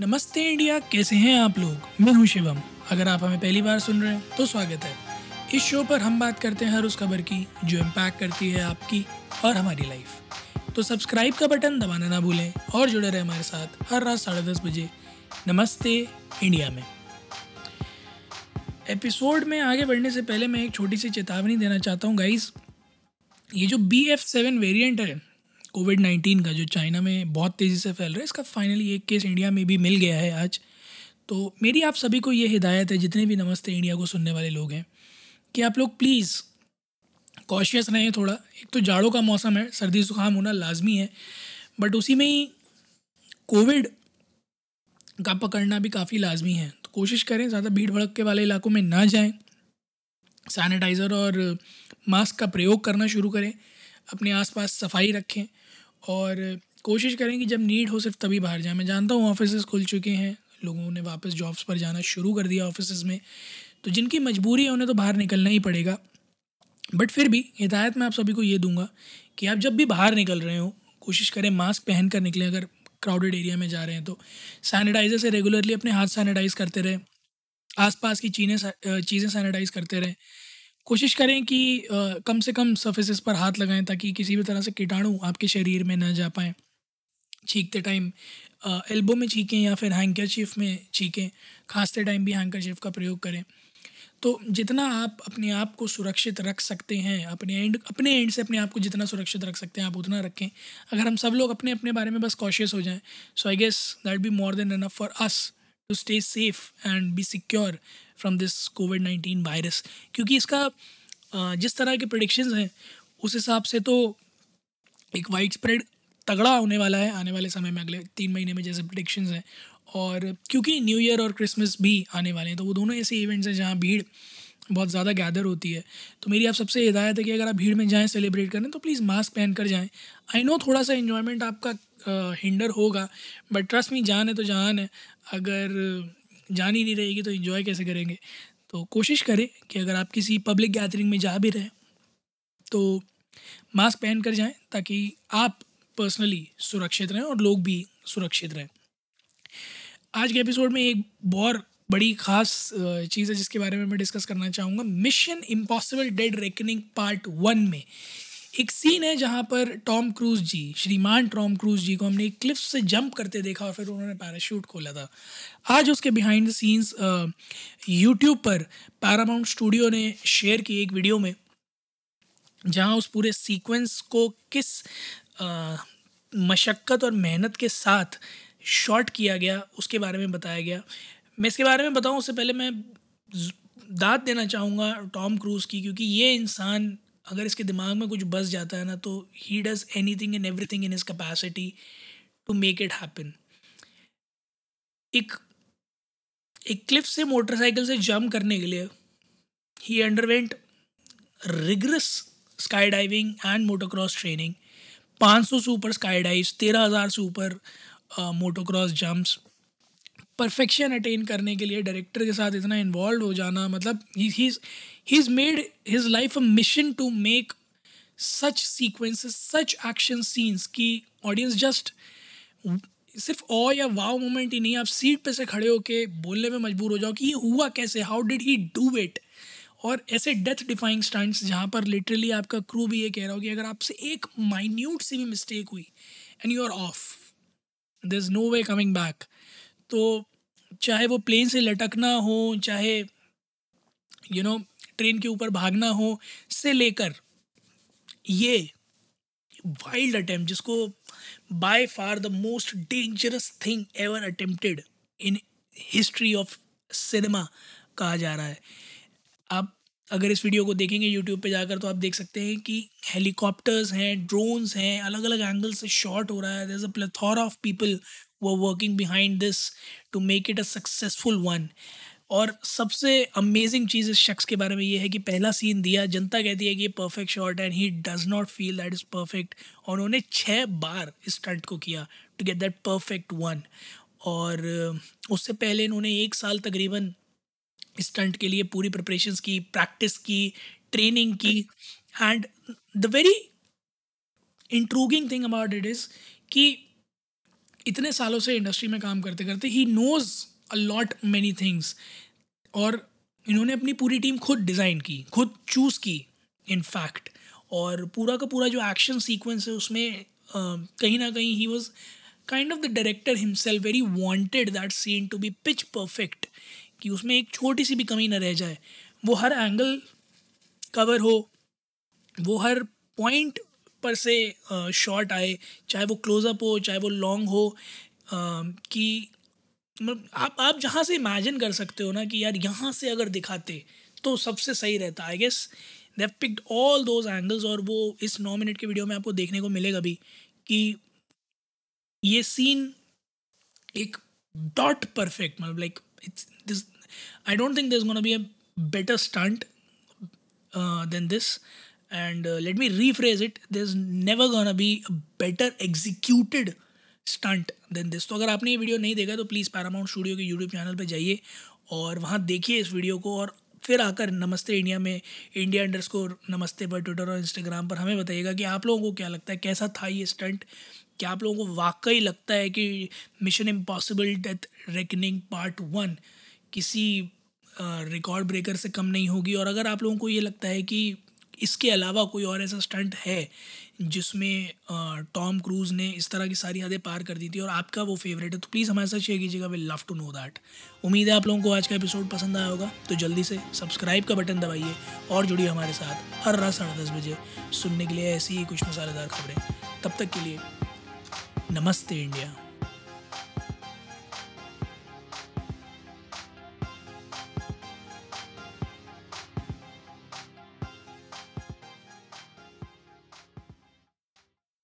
नमस्ते इंडिया, कैसे हैं आप लोग? मैं हूँ शिवम। अगर आप हमें पहली बार सुन रहे हैं तो स्वागत है। इस शो पर हम बात करते हैं हर उस खबर की, जो इम्पैक्ट करती है आपकी और हमारी लाइफ तो सब्सक्राइब का बटन दबाना ना भूलें और जुड़े रहे हमारे साथ हर रात साढ़े दस बजे नमस्ते इंडिया में। एपिसोड में आगे बढ़ने से पहले मैं एक छोटी सी चेतावनी देना चाहता हूँ गाइस ये जो बी एफ़ सेवन वेरियंट है कोविड नाइन्टीन का, जो चाइना में बहुत तेज़ी से फैल रहा है, इसका फाइनली एक केस इंडिया में भी मिल गया है आज। तो मेरी आप सभी को ये हिदायत है, जितने भी नमस्ते इंडिया को सुनने वाले लोग हैं, कि आप लोग प्लीज़ कॉशियस रहें थोड़ा। एक तो जाड़ों का मौसम है, सर्दी जुकाम होना लाजमी है बट उसी में ही कोविड का पकड़ना भी काफ़ी लाजमी है। तो कोशिश करें ज़्यादा भीड़ भड़क के वाले इलाकों में ना जाएँ। सैनिटाइज़र और मास्क का प्रयोग करना शुरू करें। अपने आसपास सफ़ाई रखें। और कोशिश करें कि जब नीड हो सिर्फ़ तभी बाहर जाएँ। मैं जानता हूँ ऑफ़िस खुल चुके हैं, लोगों ने वापस जॉब्स पर जाना शुरू कर दिया ऑफ़िस में। तो जिनकी मजबूरी है उन्हें तो बाहर निकलना ही पड़ेगा। बट फिर भी हिदायत मैं आप सभी को ये दूँगा कि आप जब भी बाहर निकल रहे हो, कोशिश करें मास्क पहन कर निकलें अगर क्राउडेड एरिया में जा रहे हैं तो। सैनिटाइज़र से रेगुलरली अपने हाथ सैनिटाइज़ करते रहें। आसपास की चीज़ें चीज़ें सैनिटाइज़ करते रहें। कोशिश करें कि कम से कम सर्फेसिस पर हाथ लगाएँ ताकि किसी भी तरह से कीटाणु आपके शरीर में ना जा पाएँ। छींकते टाइम एल्बो में छींकें या फिर हैंकर में छींकें, खांसते टाइम भी हैंकर का प्रयोग करें। तो जितना आप अपने आप को सुरक्षित रख सकते हैं, अपने एंड अपने एंड से अपने आप को जितना सुरक्षित रख सकते हैं, आप उतना रखें। अगर हम सब लोग अपने अपने बारे में बस कॉशियस हो जाएँ so I guess that be more than enough for us to stay safe and be secure from this COVID nineteen virus क्योंकि इसका जिस तरह के प्रडिक्शंस हैं, उस हिसाब से तो एक वाइड स्प्रेड तगड़ा होने वाला है आने वाले समय में, अगले तीन महीने में जैसे प्रडिक्शंस हैं। और क्योंकि न्यू ईयर और क्रिसमस भी आने वाले हैं तो वो दोनों ऐसे इवेंट्स हैं जहाँ भीड़ बहुत ज़्यादा गैदर होती है। तो मेरी आप सबसे हिदायत है कि अगर आप भीड़ में जाएँ सेलिब्रेट करें तो प्लीज़ मास्क पहन कर जाएँ। आई नो थोड़ा सा इन्जॉयमेंट आपका हिंडर होगा बट ट्रस्ट मी जान है तो जान है। अगर जान ही नहीं रहेगी तो इन्जॉय कैसे करेंगे? तो कोशिश करें कि अगर आप किसी पब्लिक गैदरिंग में जा भी रहें तो मास्क पहन कर जाएँ, ताकि आप पर्सनली सुरक्षित रहें और लोग भी सुरक्षित रहें। आज के एपिसोड में एक बहुत बड़ी ख़ास चीज़ है जिसके बारे में मैं डिस्कस करना चाहूँगा। Mission Impossible dead reckoning part one में एक सीन है जहाँ पर टॉम क्रूज़ जी, श्रीमान टॉम क्रूज़ जी को हमने एक क्लिफ से जंप करते देखा और फिर उन्होंने पैराशूट खोला था। आज उसके बिहाइंड द सीन्स यूट्यूब पर पैरामाउंट स्टूडियो ने शेयर की एक वीडियो में, जहाँ उस पूरे सीक्वेंस को किस मशक्क़त और मेहनत के साथ शॉट किया गया, उसके बारे में बताया गया। मैं इसके बारे में बताऊँ, उससे पहले मैं दाद देना चाहूँगा टॉम क्रूज़ की, क्योंकि ये इंसान अगर इसके दिमाग में कुछ बस जाता है ना तो he does anything and everything in his capacity to make it happen एक एक क्लिफ से मोटरसाइकिल से जंप करने के लिए he underwent rigorous sky diving and motocross training 500 से ऊपर स्काई डाइव तेरह हज़ार से ऊपर मोटोक्रॉस जंप्स परफेक्शन अटेन करने के लिए डायरेक्टर के साथ इतना इन्वॉल्व हो जाना मतलब he is made his life a mission to make such sequences such action scenes कि ऑडियंस जस्ट सिर्फ़ ओ या वाव मोमेंट ही नहीं, आप सीट पे से खड़े होके बोलने में मजबूर हो जाओ कि ये हुआ कैसे how did he do it और ऐसे डेथ डिफाइंग स्टंट्स जहाँ पर लिटरली आपका क्रू भी ये कह रहा हो कि अगर आपसे एक माइन्यूट सी भी मिस्टेक हुई and you are off there is no way coming back तो चाहे वो प्लेन से लटकना हो, चाहे यू नो ट्रेन के ऊपर भागना हो, से लेकर, ये वाइल्ड अटेम्प्ट जिसको by far the most dangerous thing ever attempted in history of cinema कहा जा रहा है। आप अगर इस वीडियो को देखेंगे यूट्यूब पे जाकर तो आप देख सकते हैं कि हेलीकॉप्टर्स हैं ड्रोन्स हैं अलग अलग एंगल से शॉट हो रहा है। There a plethora of people वो working behind this to make it a successful one और सबसे अमेजिंग चीज़ इस शख्स के बारे में ये है कि पहला सीन दिया, जनता कहती है कि ये perfect shot and he does not feel that is perfect और उन्होंने छः बार इस स्टंट को किया to get that perfect one और उससे पहले इन्होंने एक साल तकरीबन स्टंट के लिए पूरी प्रिपरेशंस की प्रैक्टिस की ट्रेनिंग की। And the very intriguing thing about it is कि इतने सालों से इंडस्ट्री में काम करते करते he knows a lot many things और इन्होंने अपनी पूरी टीम खुद डिज़ाइन की, खुद चूज़ की इन फैक्ट और पूरा का पूरा जो एक्शन सीक्वेंस है उसमें कहीं ना कहीं he was kind of the director himself very wanted that scene to be pitch perfect कि उसमें एक छोटी सी भी कमी ना रह जाए। वो हर एंगल कवर हो, वो हर पॉइंट पर से शॉट आए, चाहे वो क्लोज़अप हो, चाहे वो लॉन्ग हो कि मतलब आप आप जहाँ से इमेजिन कर सकते हो ना कि यार यहाँ से अगर दिखाते तो सबसे सही रहता I guess they picked all those angles और वो इस नौ मिनट के वीडियो में आपको देखने को मिलेगा भी कि ये सीन एक डॉट परफेक्ट मतलब like it's this I don't think this gonna be a better stunt than this and uh, let me rephrase it. There's never gonna be a better executed stunt than this तो अगर आपने ये video नहीं देखा तो please Paramount studio के YouTube channel पे जाइए और वहाँ देखिए इस वीडियो को और फिर आकर नमस्ते इंडिया में इंडिया अंडर नमस्ते पर ट्विटर और इंस्टाग्राम पर हमें बताइएगा कि आप लोगों को क्या लगता है कैसा था ये स्टंट क्या आप लोगों को वाकई लगता है कि Mission Impossible death reckoning part one किसी रिकॉर्ड ब्रेकर से कम नहीं होगी। और अगर आप लोगों को ये लगता है कि इसके अलावा कोई और ऐसा स्टंट है जिसमें टॉम क्रूज़ ने इस तरह की सारी यादें पार कर दी थी और आपका वो फेवरेट है तो प्लीज़ हमारे साथ शेयर कीजिएगा। Will love to know that उम्मीद है आप लोगों को आज का एपिसोड पसंद आया होगा। तो जल्दी से सब्सक्राइब का बटन दबाइए और जुड़िए हमारे साथ हर रात साढ़े दस बजे सुनने के लिए ऐसी ही कुछ मसालेदार खबरें। तब तक के लिए नमस्ते इंडिया